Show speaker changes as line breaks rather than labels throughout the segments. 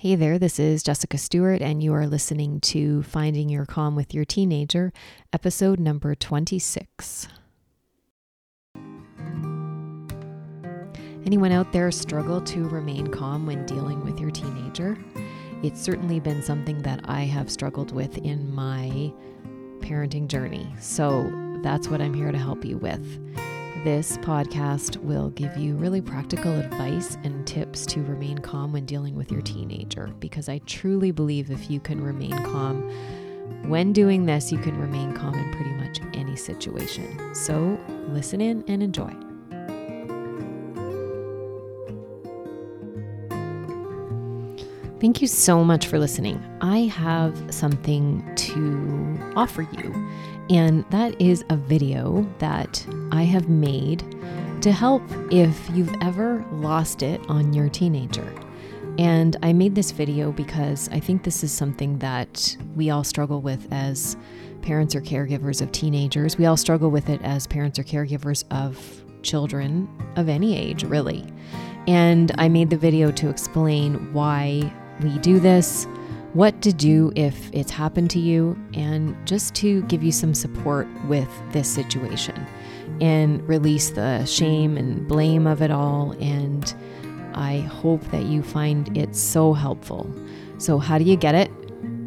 Hey there, this is Jessica Stewart, and you are listening to Finding Your Calm with Your Teenager, episode number 26. Anyone out there struggle to remain calm when dealing with your teenager? It's certainly been something that I have struggled with in my parenting journey. So that's what I'm here to help you with. This podcast will give you really practical advice and tips to remain calm when dealing with your teenager because I truly believe if you can remain calm when doing this, you can remain calm in pretty much any situation. So listen in and enjoy. Thank you so much for listening. I have something to offer you, and that is a video that I have made to help if you've ever lost it on your teenager. And I made this video because I think this is something that we all struggle with as parents or caregivers of teenagers. We all struggle with it as parents or caregivers of children of any age, really. And I made the video to explain why we do this, what to do if it's happened to you, and just to give you some support with this situation and release the shame and blame of it all. And I hope that you find it so helpful. So, how do you get it?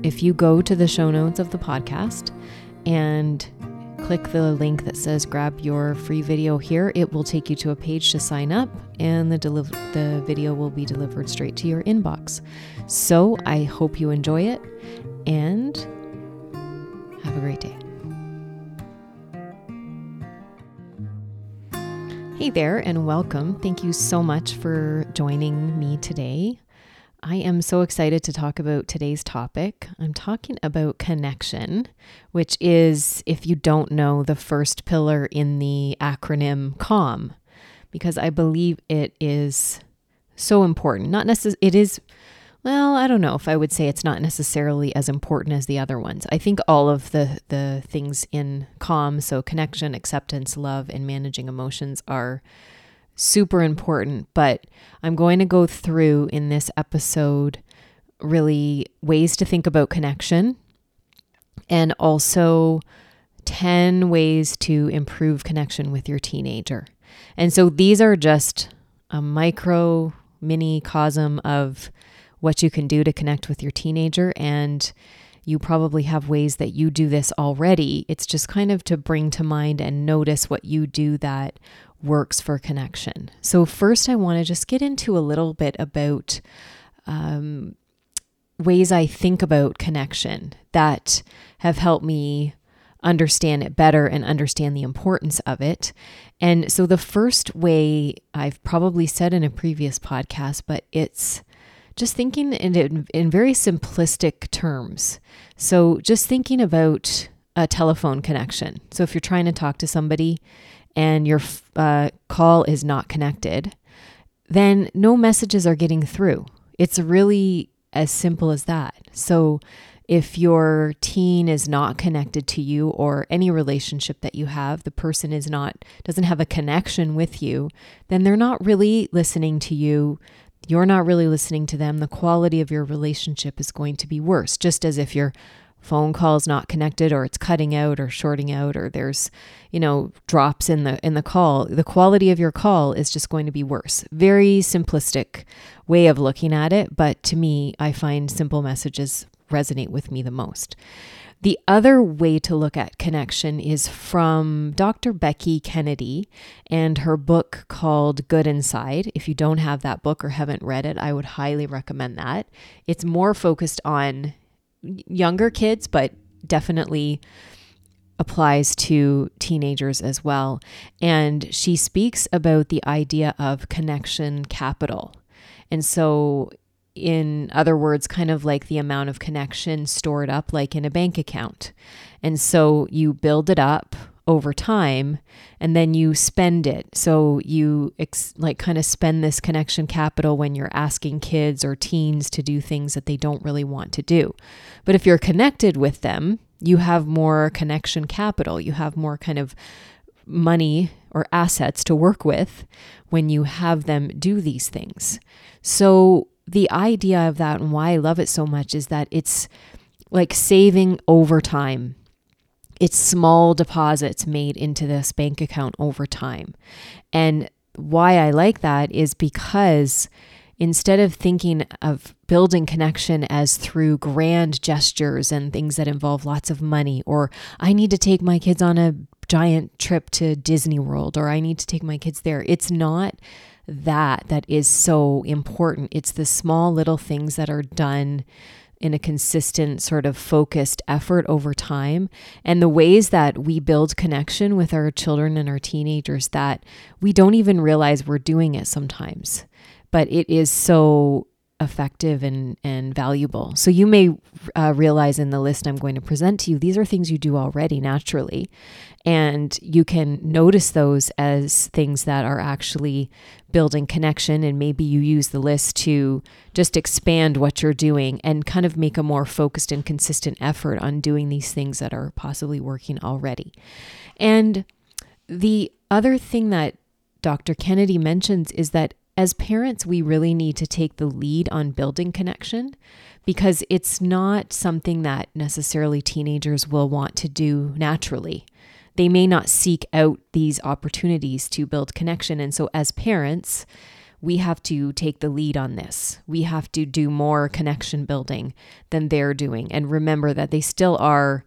If you go to the show notes of the podcast and click the link that says grab your free video here, it will take you to a page to sign up and the, deli- the video will be delivered straight to your inbox. So I hope you enjoy it and have a great day. Hey there, and welcome. Thank you so much for joining me today. I am so excited to talk about today's topic. I'm talking about connection, which is, if you don't know, the first pillar in the acronym CALM, because I believe it is so important. Not necessarily, it is, well, I don't know if I would say it's not necessarily as important as the other ones. I think all of the, the things in CALM, so connection, acceptance, love, and managing emotions, are super important, but I'm going to go through in this episode really ways to think about connection and also 10 ways to improve connection with your teenager. And so these are just a micro mini cosm of what you can do to connect with your teenager and you probably have ways that you do this already. It's just kind of to bring to mind and notice what you do that works for connection. So, first, I want to just get into a little bit about um, ways I think about connection that have helped me understand it better and understand the importance of it. And so, the first way I've probably said in a previous podcast, but it's just thinking in, in very simplistic terms. So, just thinking about a telephone connection. So, if you're trying to talk to somebody and your uh, call is not connected, then no messages are getting through. It's really as simple as that. So, if your teen is not connected to you or any relationship that you have, the person is not, doesn't have a connection with you, then they're not really listening to you. You're not really listening to them. The quality of your relationship is going to be worse, just as if you're phone calls not connected or it's cutting out or shorting out or there's you know drops in the in the call the quality of your call is just going to be worse very simplistic way of looking at it but to me i find simple messages resonate with me the most the other way to look at connection is from Dr. Becky Kennedy and her book called Good Inside. If you don't have that book or haven't read it, I would highly recommend that. It's more focused on younger kids, but definitely applies to teenagers as well. And she speaks about the idea of connection capital. And so, in other words, kind of like the amount of connection stored up, like in a bank account. And so you build it up over time and then you spend it. So you ex- like kind of spend this connection capital when you're asking kids or teens to do things that they don't really want to do. But if you're connected with them, you have more connection capital. You have more kind of money or assets to work with when you have them do these things. So the idea of that and why I love it so much is that it's like saving over time. It's small deposits made into this bank account over time. And why I like that is because instead of thinking of building connection as through grand gestures and things that involve lots of money, or I need to take my kids on a giant trip to Disney World, or I need to take my kids there, it's not that that is so important. It's the small little things that are done in a consistent sort of focused effort over time and the ways that we build connection with our children and our teenagers that we don't even realize we're doing it sometimes but it is so effective and, and valuable. So you may uh, realize in the list I'm going to present to you, these are things you do already naturally. And you can notice those as things that are actually building connection. And maybe you use the list to just expand what you're doing and kind of make a more focused and consistent effort on doing these things that are possibly working already. And the other thing that Dr. Kennedy mentions is that as parents, we really need to take the lead on building connection because it's not something that necessarily teenagers will want to do naturally. They may not seek out these opportunities to build connection. And so, as parents, we have to take the lead on this. We have to do more connection building than they're doing. And remember that they still are,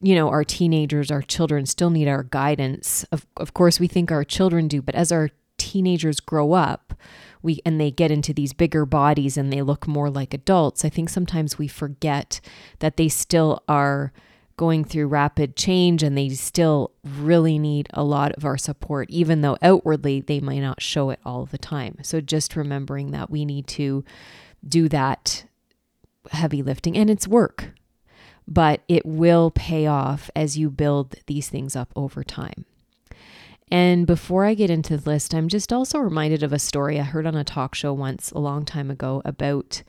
you know, our teenagers, our children still need our guidance. Of, of course, we think our children do, but as our teenagers grow up, we and they get into these bigger bodies and they look more like adults, I think sometimes we forget that they still are going through rapid change and they still really need a lot of our support, even though outwardly they might not show it all the time. So just remembering that we need to do that heavy lifting and it's work, but it will pay off as you build these things up over time. And before I get into the list, I'm just also reminded of a story I heard on a talk show once a long time ago about.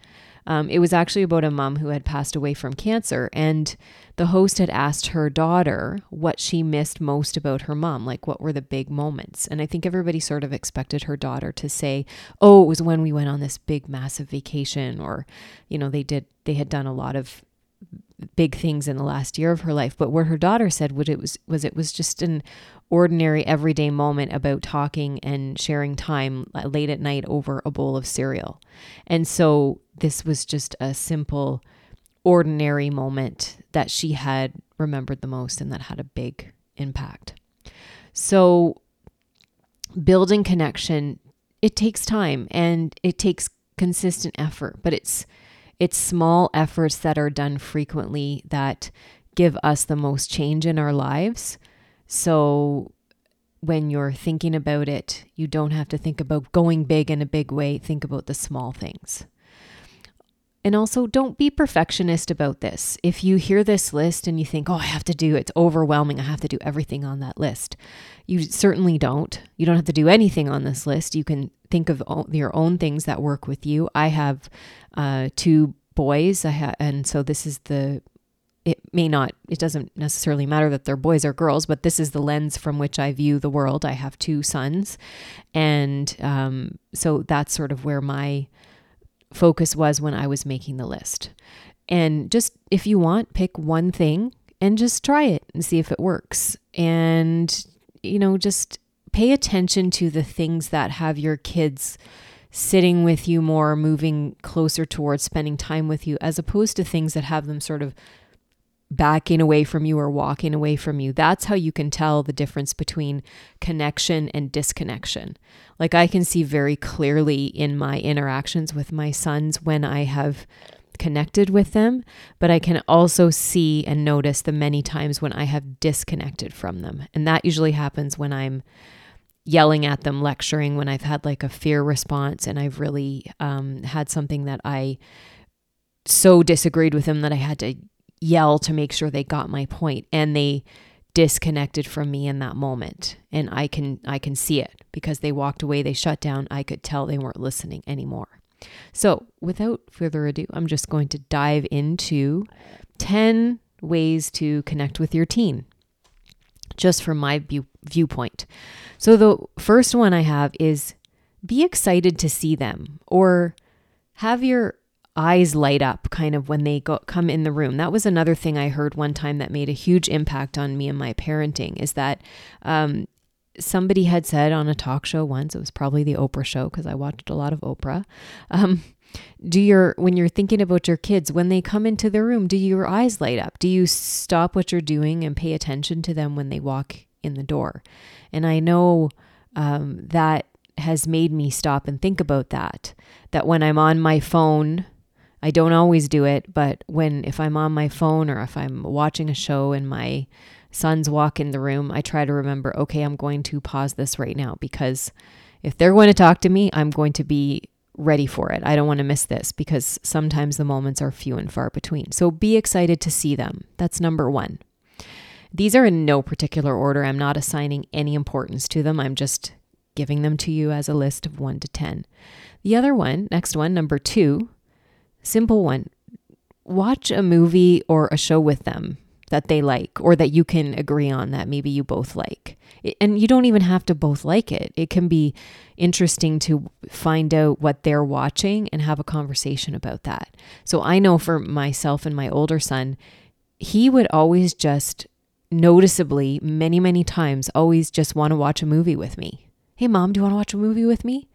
Um, it was actually about a mom who had passed away from cancer, and the host had asked her daughter what she missed most about her mom, like what were the big moments. And I think everybody sort of expected her daughter to say, "Oh, it was when we went on this big, massive vacation," or, you know, they did they had done a lot of big things in the last year of her life. But what her daughter said what it was was it was just an ordinary everyday moment about talking and sharing time late at night over a bowl of cereal. And so this was just a simple ordinary moment that she had remembered the most and that had a big impact. So building connection it takes time and it takes consistent effort, but it's it's small efforts that are done frequently that give us the most change in our lives. So when you're thinking about it, you don't have to think about going big in a big way. Think about the small things. And also, don't be perfectionist about this. If you hear this list and you think, oh, I have to do it's overwhelming, I have to do everything on that list, you certainly don't. You don't have to do anything on this list. You can think of your own things that work with you. I have uh, two boys. I ha- and so this is the it may not it doesn't necessarily matter that they're boys or girls but this is the lens from which i view the world i have two sons and um, so that's sort of where my focus was when i was making the list and just if you want pick one thing and just try it and see if it works and you know just pay attention to the things that have your kids sitting with you more, moving closer towards spending time with you, as opposed to things that have them sort of backing away from you or walking away from you. That's how you can tell the difference between connection and disconnection. Like I can see very clearly in my interactions with my sons when I have connected with them, but I can also see and notice the many times when I have disconnected from them. And that usually happens when I'm yelling at them, lecturing when I've had like a fear response and I've really um, had something that I so disagreed with them that I had to yell to make sure they got my point and they disconnected from me in that moment and I can I can see it because they walked away they shut down I could tell they weren't listening anymore. So, without further ado, I'm just going to dive into 10 ways to connect with your teen just from my view, viewpoint. So, the first one I have is be excited to see them or have your eyes light up kind of when they go come in the room. That was another thing I heard one time that made a huge impact on me and my parenting is that um, somebody had said on a talk show once, it was probably the Oprah show because I watched a lot of Oprah. Um, do your when you're thinking about your kids when they come into the room, do your eyes light up? Do you stop what you're doing and pay attention to them when they walk in the door? And I know um, that has made me stop and think about that. That when I'm on my phone, I don't always do it, but when if I'm on my phone or if I'm watching a show and my sons walk in the room, I try to remember, okay, I'm going to pause this right now because if they're going to talk to me, I'm going to be ready for it. I don't want to miss this because sometimes the moments are few and far between. So be excited to see them. That's number one. These are in no particular order. I'm not assigning any importance to them. I'm just giving them to you as a list of one to 10. The other one, next one, number two, simple one. Watch a movie or a show with them that they like or that you can agree on that maybe you both like. And you don't even have to both like it. It can be interesting to find out what they're watching and have a conversation about that. So I know for myself and my older son, he would always just noticeably, many, many times, always just want to watch a movie with me. Hey, mom, do you want to watch a movie with me?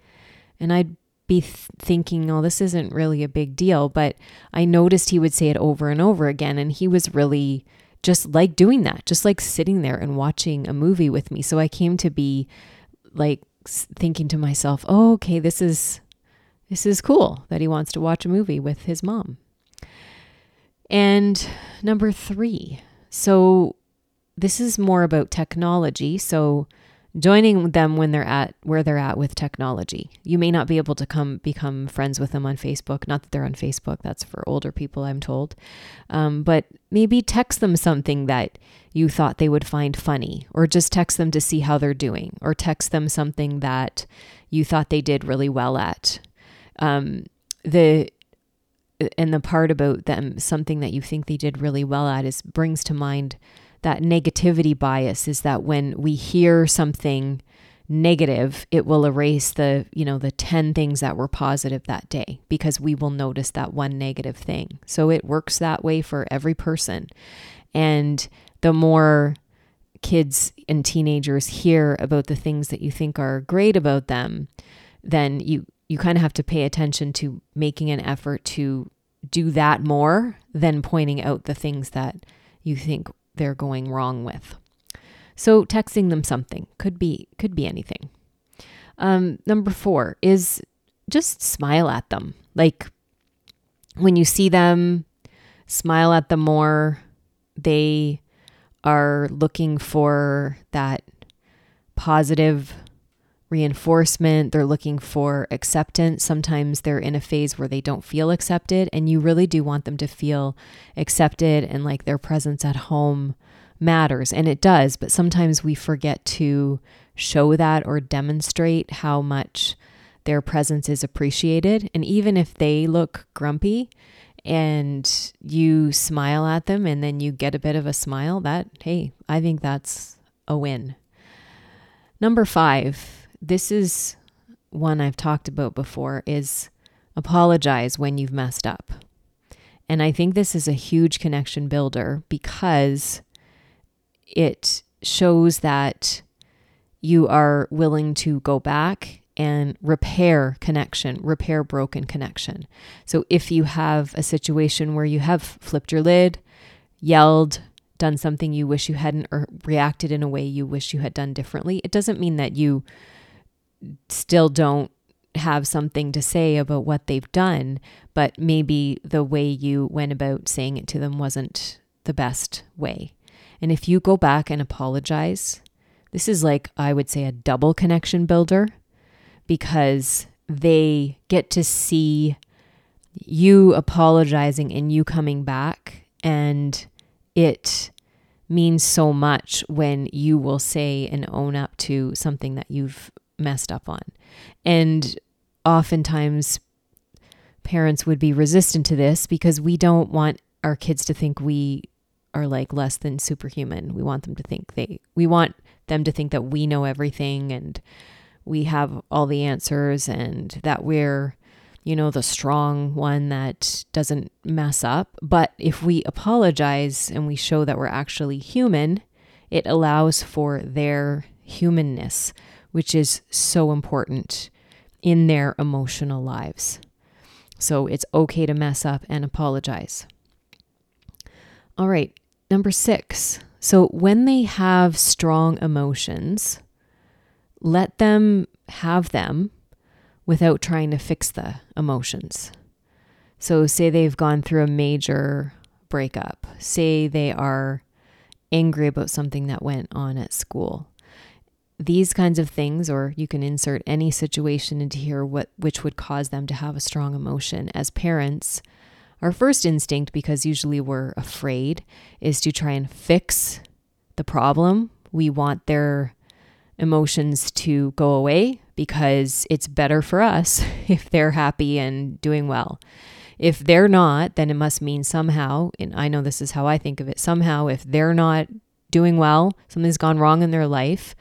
And I'd be th- thinking, oh, this isn't really a big deal. But I noticed he would say it over and over again. And he was really just like doing that, just like sitting there and watching a movie with me. So I came to be like thinking to myself, oh, okay, this is this is cool that he wants to watch a movie with his mom. And number 3. So this is more about technology. So joining them when they're at where they're at with technology. You may not be able to come become friends with them on Facebook. Not that they're on Facebook, that's for older people, I'm told. Um, but maybe text them something that you thought they would find funny, or just text them to see how they're doing, or text them something that you thought they did really well at. Um, the and the part about them something that you think they did really well at is brings to mind that negativity bias is that when we hear something negative, it will erase the, you know, the 10 things that were positive that day because we will notice that one negative thing. So it works that way for every person. And the more kids and teenagers hear about the things that you think are great about them, then you you kind of have to pay attention to making an effort to do that more than pointing out the things that you think they're going wrong with. So texting them something could be could be anything. Um, number four is just smile at them. Like when you see them, smile at them more. They are looking for that positive reinforcement. They're looking for acceptance. Sometimes they're in a phase where they don't feel accepted, and you really do want them to feel accepted and like their presence at home matters. And it does, but sometimes we forget to show that or demonstrate how much their presence is appreciated. And even if they look grumpy, and you smile at them and then you get a bit of a smile, that, hey, I think that's a win. Number five, this is one I've talked about before is apologize when you've messed up. And I think this is a huge connection builder because it shows that you are willing to go back and repair connection, repair broken connection. So if you have a situation where you have flipped your lid, yelled, done something you wish you hadn't, or reacted in a way you wish you had done differently, it doesn't mean that you still don't have something to say about what they've done, but maybe the way you went about saying it to them wasn't the best way. And if you go back and apologize, this is like, I would say, a double connection builder because they get to see you apologizing and you coming back. And it means so much when you will say and own up to something that you've messed up on. And oftentimes, parents would be resistant to this because we don't want our kids to think we are like less than superhuman. We want them to think they, we want them to think that we know everything and we have all the answers and that we're, you know, the strong one that doesn't mess up. But if we apologize and we show that we're actually human, it allows for their humanness, which is so important in their emotional lives. So it's okay to mess up and apologize. All right, number six. So when they have strong emotions, let them have them without trying to fix the emotions. So, say they've gone through a major breakup, say they are angry about something that went on at school. These kinds of things, or you can insert any situation into here what which would cause them to have a strong emotion. As parents, our first instinct, because usually we're afraid, is to try and fix the problem. We want their emotions to go away because it's better for us if they're happy and doing well. If they're not, then it must mean somehow, and I know this is how I think of it, somehow if they're not doing well, something's gone wrong in their life,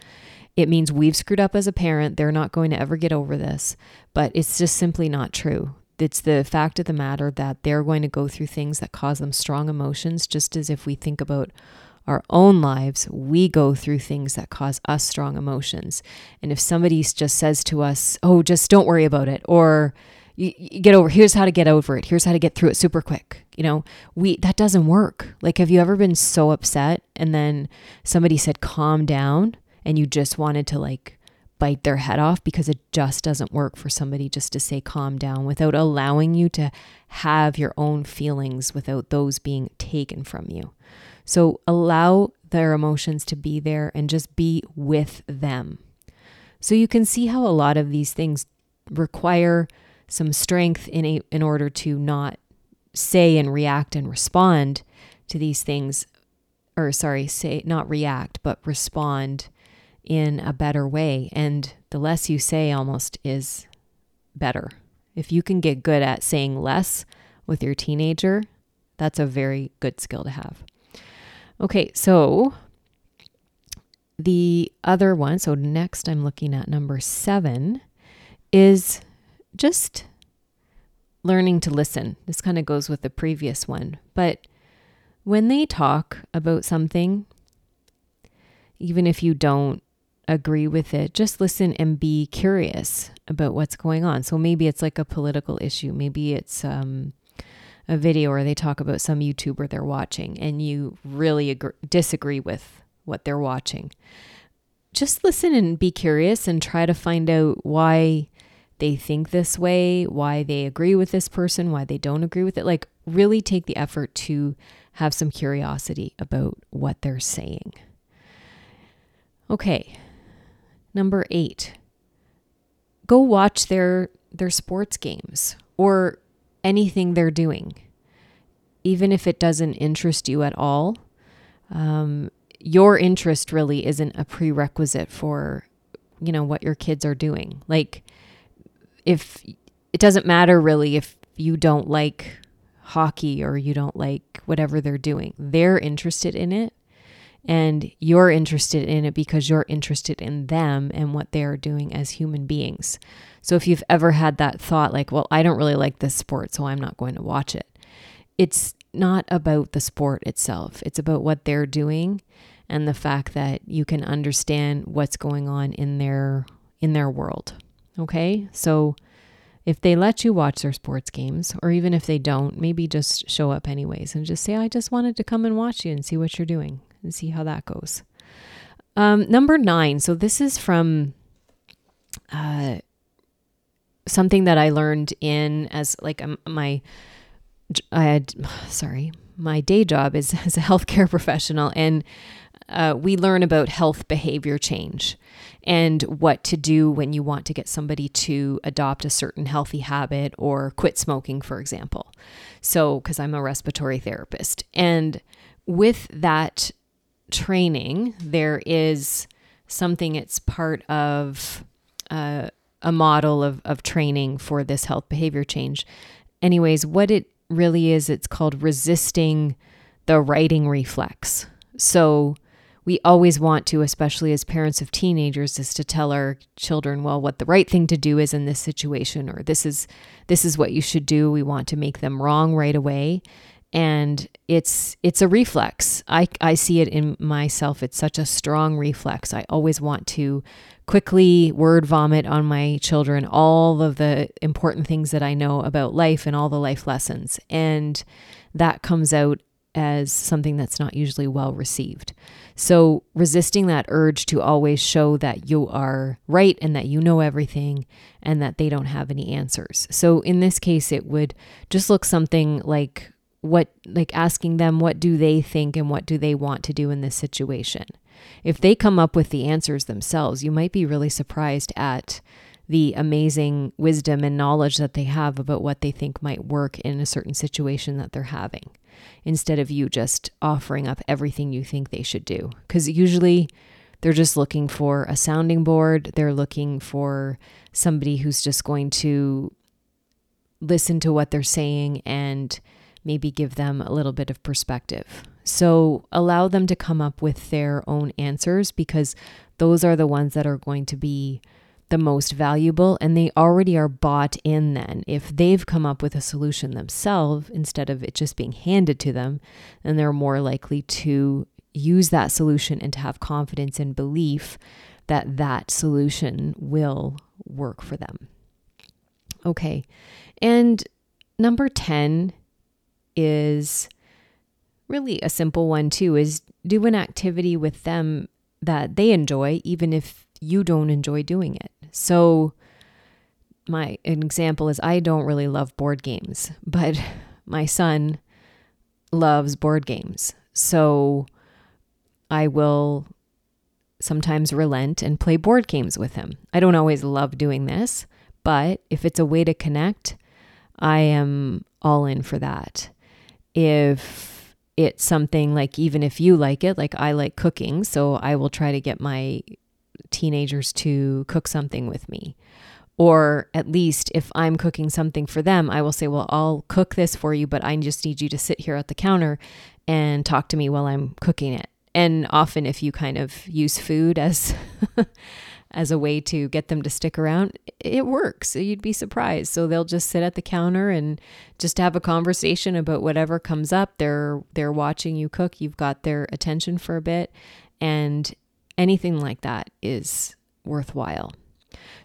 it means we've screwed up as a parent. They're not going to ever get over this. But it's just simply not true. It's the fact of the matter that they're going to go through things that cause them strong emotions, just as if we think about our own lives, we go through things that cause us strong emotions. And if somebody just says to us, oh, just don't worry about it, or you, you get over, here's how to get over it, here's how to get through it super quick, you know, we, that doesn't work. Like, have you ever been so upset and then somebody said, calm down, and you just wanted to like bite their head off because it just doesn't work for somebody just to say calm down without allowing you to have your own feelings without those being taken from you. So allow their emotions to be there and just be with them. So you can see how a lot of these things require some strength in a, in order to not say and react and respond to these things or sorry, say not react but respond in a better way and the less you say almost is better. If you can get good at saying less with your teenager, that's a very good skill to have. Okay, so the other one, so next I'm looking at number seven, is just learning to listen. This kind of goes with the previous one. But when they talk about something, even if you don't agree with it, just listen and be curious about what's going on. So maybe it's like a political issue, maybe it's um, a video or they talk about some YouTuber they're watching and you really agree, disagree with what they're watching, just listen and be curious and try to find out why they think this way, why they agree with this person, why they don't agree with it. Like, really take the effort to have some curiosity about what they're saying. Okay, number eight go watch their their sports games or anything they're doing, even if it doesn't interest you at all. Um, your interest really isn't a prerequisite for, you know, what your kids are doing. Like, if it doesn't matter really if you don't like hockey or you don't like whatever they're doing, they're interested in it and you're interested in it because you're interested in them and what they are doing as human beings. So if you've ever had that thought, like, well, I don't really like this sport, so I'm not going to watch it, it's not about the sport itself, it's about what they're doing and the fact that you can understand what's going on in their in their world. Okay? So if they let you watch their sports games, or even if they don't, maybe just show up anyways and just say, I just wanted to come and watch you and see what you're doing and see how that goes. Um, number nine. So this is from uh, something that I learned in as like um, my I had sorry my day job is as a healthcare professional and uh, we learn about health behavior change and what to do when you want to get somebody to adopt a certain healthy habit or quit smoking, for example. So, because I'm a respiratory therapist. And with that training, there is something, it's part of uh, a model of, of training for this health behavior change. Anyways, what it really is, it's called resisting the righting reflex. So, we always want to, especially as parents of teenagers, is to tell our children, well, what the right thing to do is in this situation, or this is this is what you should do. We want to make them wrong right away. And it's it's a reflex. I, I see it in myself. It's such a strong reflex. I always want to quickly word vomit on my children all of the important things that I know about life and all the life lessons. And that comes out as something that's not usually well received. So, resisting that urge to always show that you are right and that you know everything and that they don't have any answers. So, in this case, it would just look something like what, like asking them, what do they think and what do they want to do in this situation? If they come up with the answers themselves, you might be really surprised at the amazing wisdom and knowledge that they have about what they think might work in a certain situation that they're having instead of you just offering up everything you think they should do. Because usually they're just looking for a sounding board, they're looking for somebody who's just going to listen to what they're saying and maybe give them a little bit of perspective. So allow them to come up with their own answers because those are the ones that are going to be the most valuable and they already are bought in then. If they've come up with a solution themselves instead of it just being handed to them, then they're more likely to use that solution and to have confidence and belief that that solution will work for them. Okay. And number 10 is really a simple one too is do an activity with them that they enjoy even if you don't enjoy doing it. So, my an example is I don't really love board games, but my son loves board games. So, I will sometimes relent and play board games with him. I don't always love doing this, but if it's a way to connect, I am all in for that. If it's something like, even if you like it, like I like cooking, so I will try to get my teenagers to cook something with me. Or at least if I'm cooking something for them, I will say, Well, I'll cook this for you, but I just need you to sit here at the counter and talk to me while I'm cooking it. And often, if you kind of use food as as a way to get them to stick around, it works. You'd be surprised. So they'll just sit at the counter and just have a conversation about whatever comes up. They're they're watching you cook. You've got their attention for a bit, and anything like that is worthwhile.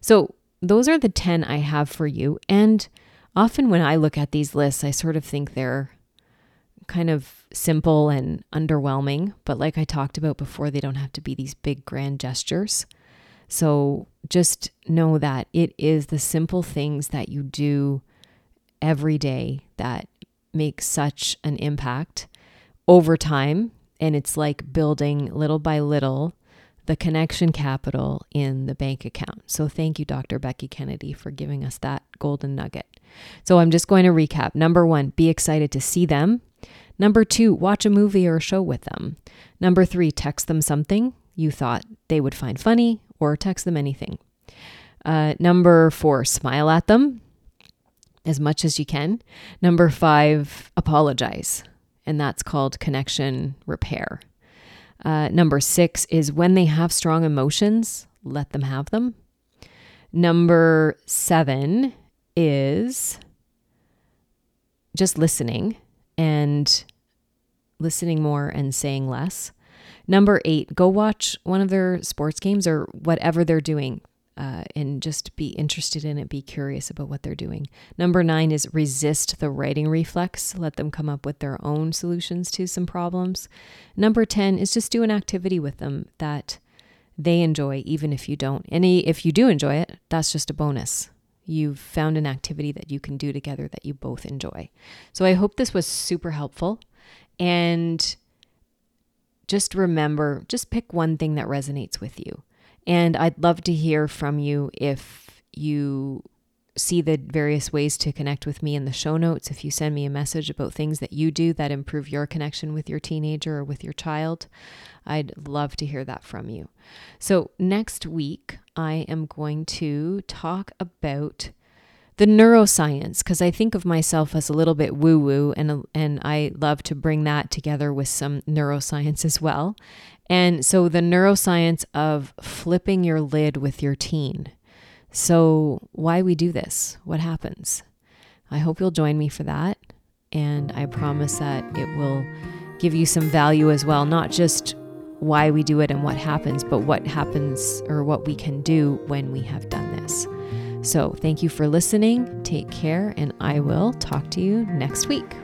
So, those are the 10 I have for you. And often when I look at these lists, I sort of think they're kind of simple and underwhelming. But like I talked about before, they don't have to be these big grand gestures. So just know that it is the simple things that you do every day that make such an impact over time. And it's like building little by little the connection capital in the bank account. So thank you, Dr. Becky Kennedy, for giving us that golden nugget. So I'm just going to recap. Number one, be excited to see them. Number two, watch a movie or a show with them. Number three, text them something you thought they would find funny or text them anything. Uh, number four, smile at them as much as you can. Number five, apologize. And that's called connection repair. Uh, number six is when they have strong emotions, let them have them. Number seven is just listening and listening more and saying less. Number eight, go watch one of their sports games or whatever they're doing uh, and just be interested in it, be curious about what they're doing. Number nine is resist the righting reflex, let them come up with their own solutions to some problems. Number 10 is just do an activity with them that they enjoy, even if you don't. Any, if you do enjoy it, that's just a bonus. You've found an activity that you can do together that you both enjoy. So I hope this was super helpful. And just remember, just pick one thing that resonates with you. And I'd love to hear from you if you see the various ways to connect with me in the show notes. If you send me a message about things that you do that improve your connection with your teenager or with your child, I'd love to hear that from you. So, next week, I am going to talk about the neuroscience because I think of myself as a little bit woo woo and and I love to bring that together with some neuroscience as well. And so the neuroscience of flipping your lid with your teen. So why we do this? What happens? I hope you'll join me for that and I promise that it will give you some value as well, not just why we do it and what happens, but what happens or what we can do when we have done this. So, thank you for listening. Take care, and I will talk to you next week.